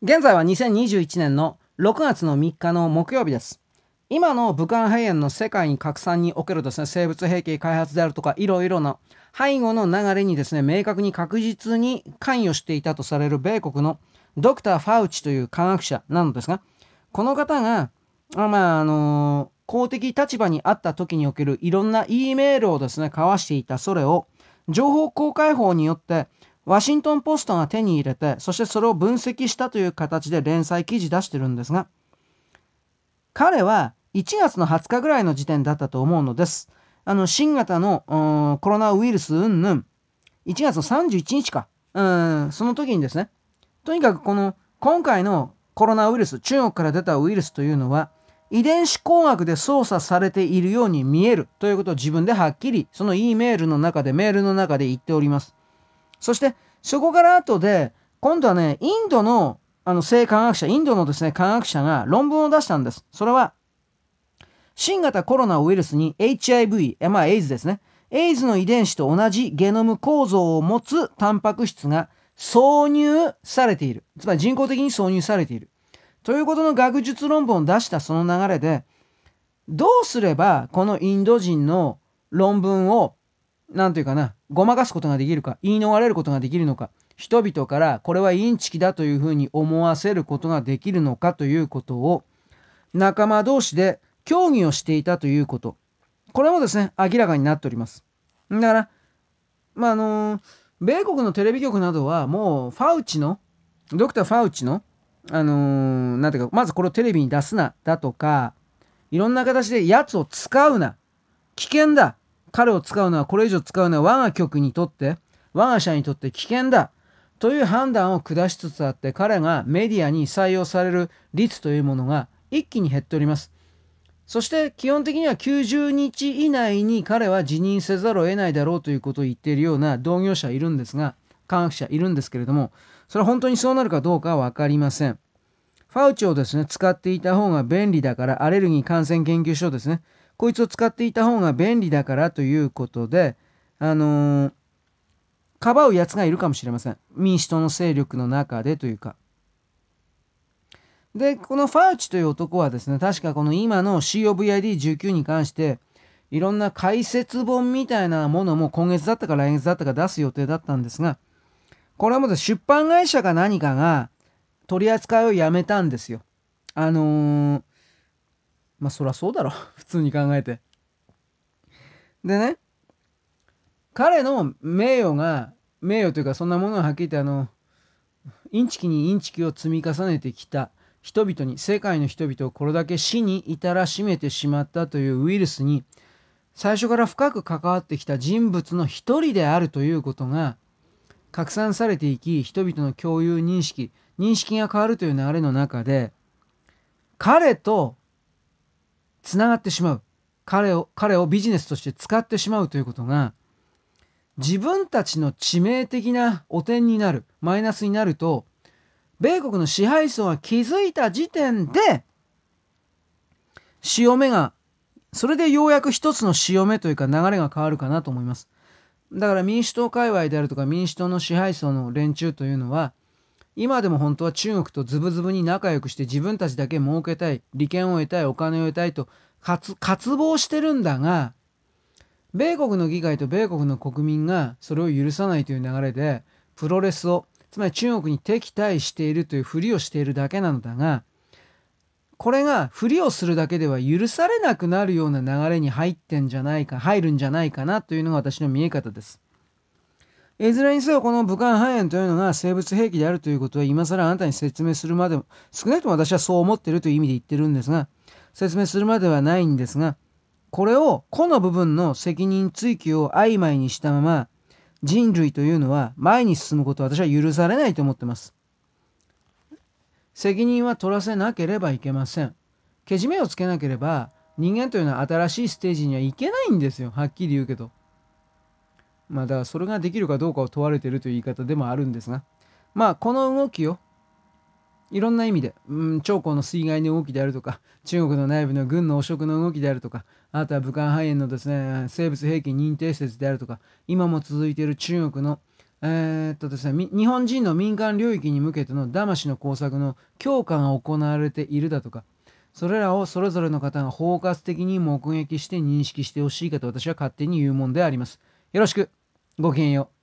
現在は2021年の6月の3日の木曜日です。今の武漢肺炎の世界に拡散におけるですね、生物兵器開発であるとか、いろいろな背後の流れにですね、明確に確実に関与していたとされる米国のドクター・ファウチという科学者なのですが、この方が、まあ、あの公的立場にあった時におけるいろんな E メールをですね、交わしていたそれを、情報公開法によって、ワシントンポストが手に入れて、そしてそれを分析したという形で連載記事出してるんですが、彼は1月の20日ぐらいの時点だったと思うのです。あの、新型のコロナウイルス云々、1月の31日か、うん、その時にですね、とにかくこの、今回のコロナウイルス、中国から出たウイルスというのは、遺伝子工学で操作されているように見えるということを自分ではっきり、その E メールの中で、メールの中で言っております。そして、そこから後で、今度はね、インドのあの生科学者、インドのですね、科学者が論文を出したんです。それは、新型コロナウイルスに HIV、まあ、エイズですね。エイズの遺伝子と同じゲノム構造を持つタンパク質が挿入されている。つまり人工的に挿入されている。ということの学術論文を出したその流れで、どうすればこのインド人の論文を、なんていうかな、ごまかすことができるか、言い逃れることができるのか、人々からこれはインチキだというふうに思わせることができるのかということを、仲間同士で協議をしていたということ。これもですね、明らかになっております。だから、まあ、あの米国のテレビ局などはもうファウチの、ドクター・ファウチの、あのー、なんていうか、まずこれをテレビに出すな、だとか、いろんな形でやつを使うな、危険だ、彼を使うのはこれ以上使うのは我が局にとって、我が社にとって危険だ、という判断を下しつつあって、彼がメディアに採用される率というものが一気に減っております。そして基本的には90日以内に彼は辞任せざるを得ないだろうということを言っているような同業者いるんですが、科学者いるんですけれども、それは本当にそうなるかどうかは分かりません。ファウチをですね、使っていた方が便利だから、アレルギー感染研究所ですね、こいつを使っていた方が便利だからということで、あのー、かばうやつがいるかもしれません。民主党の勢力の中でというか。で、このファウチという男はですね、確かこの今の COVID-19 に関して、いろんな解説本みたいなものも今月だったか来月だったか出す予定だったんですが、これはもう出版会社か何かが取り扱いをやめたんですよ。あのー、まあそりゃそうだろ。普通に考えて。でね、彼の名誉が、名誉というかそんなものがはっきり言ってあの、インチキにインチキを積み重ねてきた人々に世界の人々をこれだけ死に至らしめてしまったというウイルスに最初から深く関わってきた人物の一人であるということが拡散されていき人々の共有認識認識が変わるという流れの中で彼とつながってしまう彼を彼をビジネスとして使ってしまうということが自分たちの致命的な汚点になるマイナスになると米国の支配層が気づいた時点で、潮目が、それでようやく一つの潮目というか流れが変わるかなと思います。だから民主党界隈であるとか民主党の支配層の連中というのは、今でも本当は中国とズブズブに仲良くして自分たちだけ儲けたい、利権を得たい、お金を得たいと渇望してるんだが、米国の議会と米国の国民がそれを許さないという流れで、プロレスをつまり中国に敵対しているというふりをしているだけなのだが、これがふりをするだけでは許されなくなるような流れに入ってんじゃないか、入るんじゃないかなというのが私の見え方です。いずれにせよこの武漢肺炎というのが生物兵器であるということは今更あなたに説明するまでも、少なくとも私はそう思ってるという意味で言ってるんですが、説明するまではないんですが、これを個の部分の責任追及を曖昧にしたまま、人類というのは前に進むことは私は許されないと思ってます。責任は取らせなければいけません。けじめをつけなければ人間というのは新しいステージには行けないんですよ。はっきり言うけど。まあだからそれができるかどうかを問われているという言い方でもあるんですが。まあこの動きをいろんな意味で、うん、長江の水害の動きであるとか、中国の内部の軍の汚職の動きであるとか、あとは武漢肺炎のですね、生物兵器認定説であるとか、今も続いている中国のえー、っとですね、日本人の民間領域に向けての騙しの工作の強化が行われているだとか、それらをそれぞれの方が包括的に目撃して認識してほしいかと私は勝手に言うもんであります。よろしく。ごきげんよう。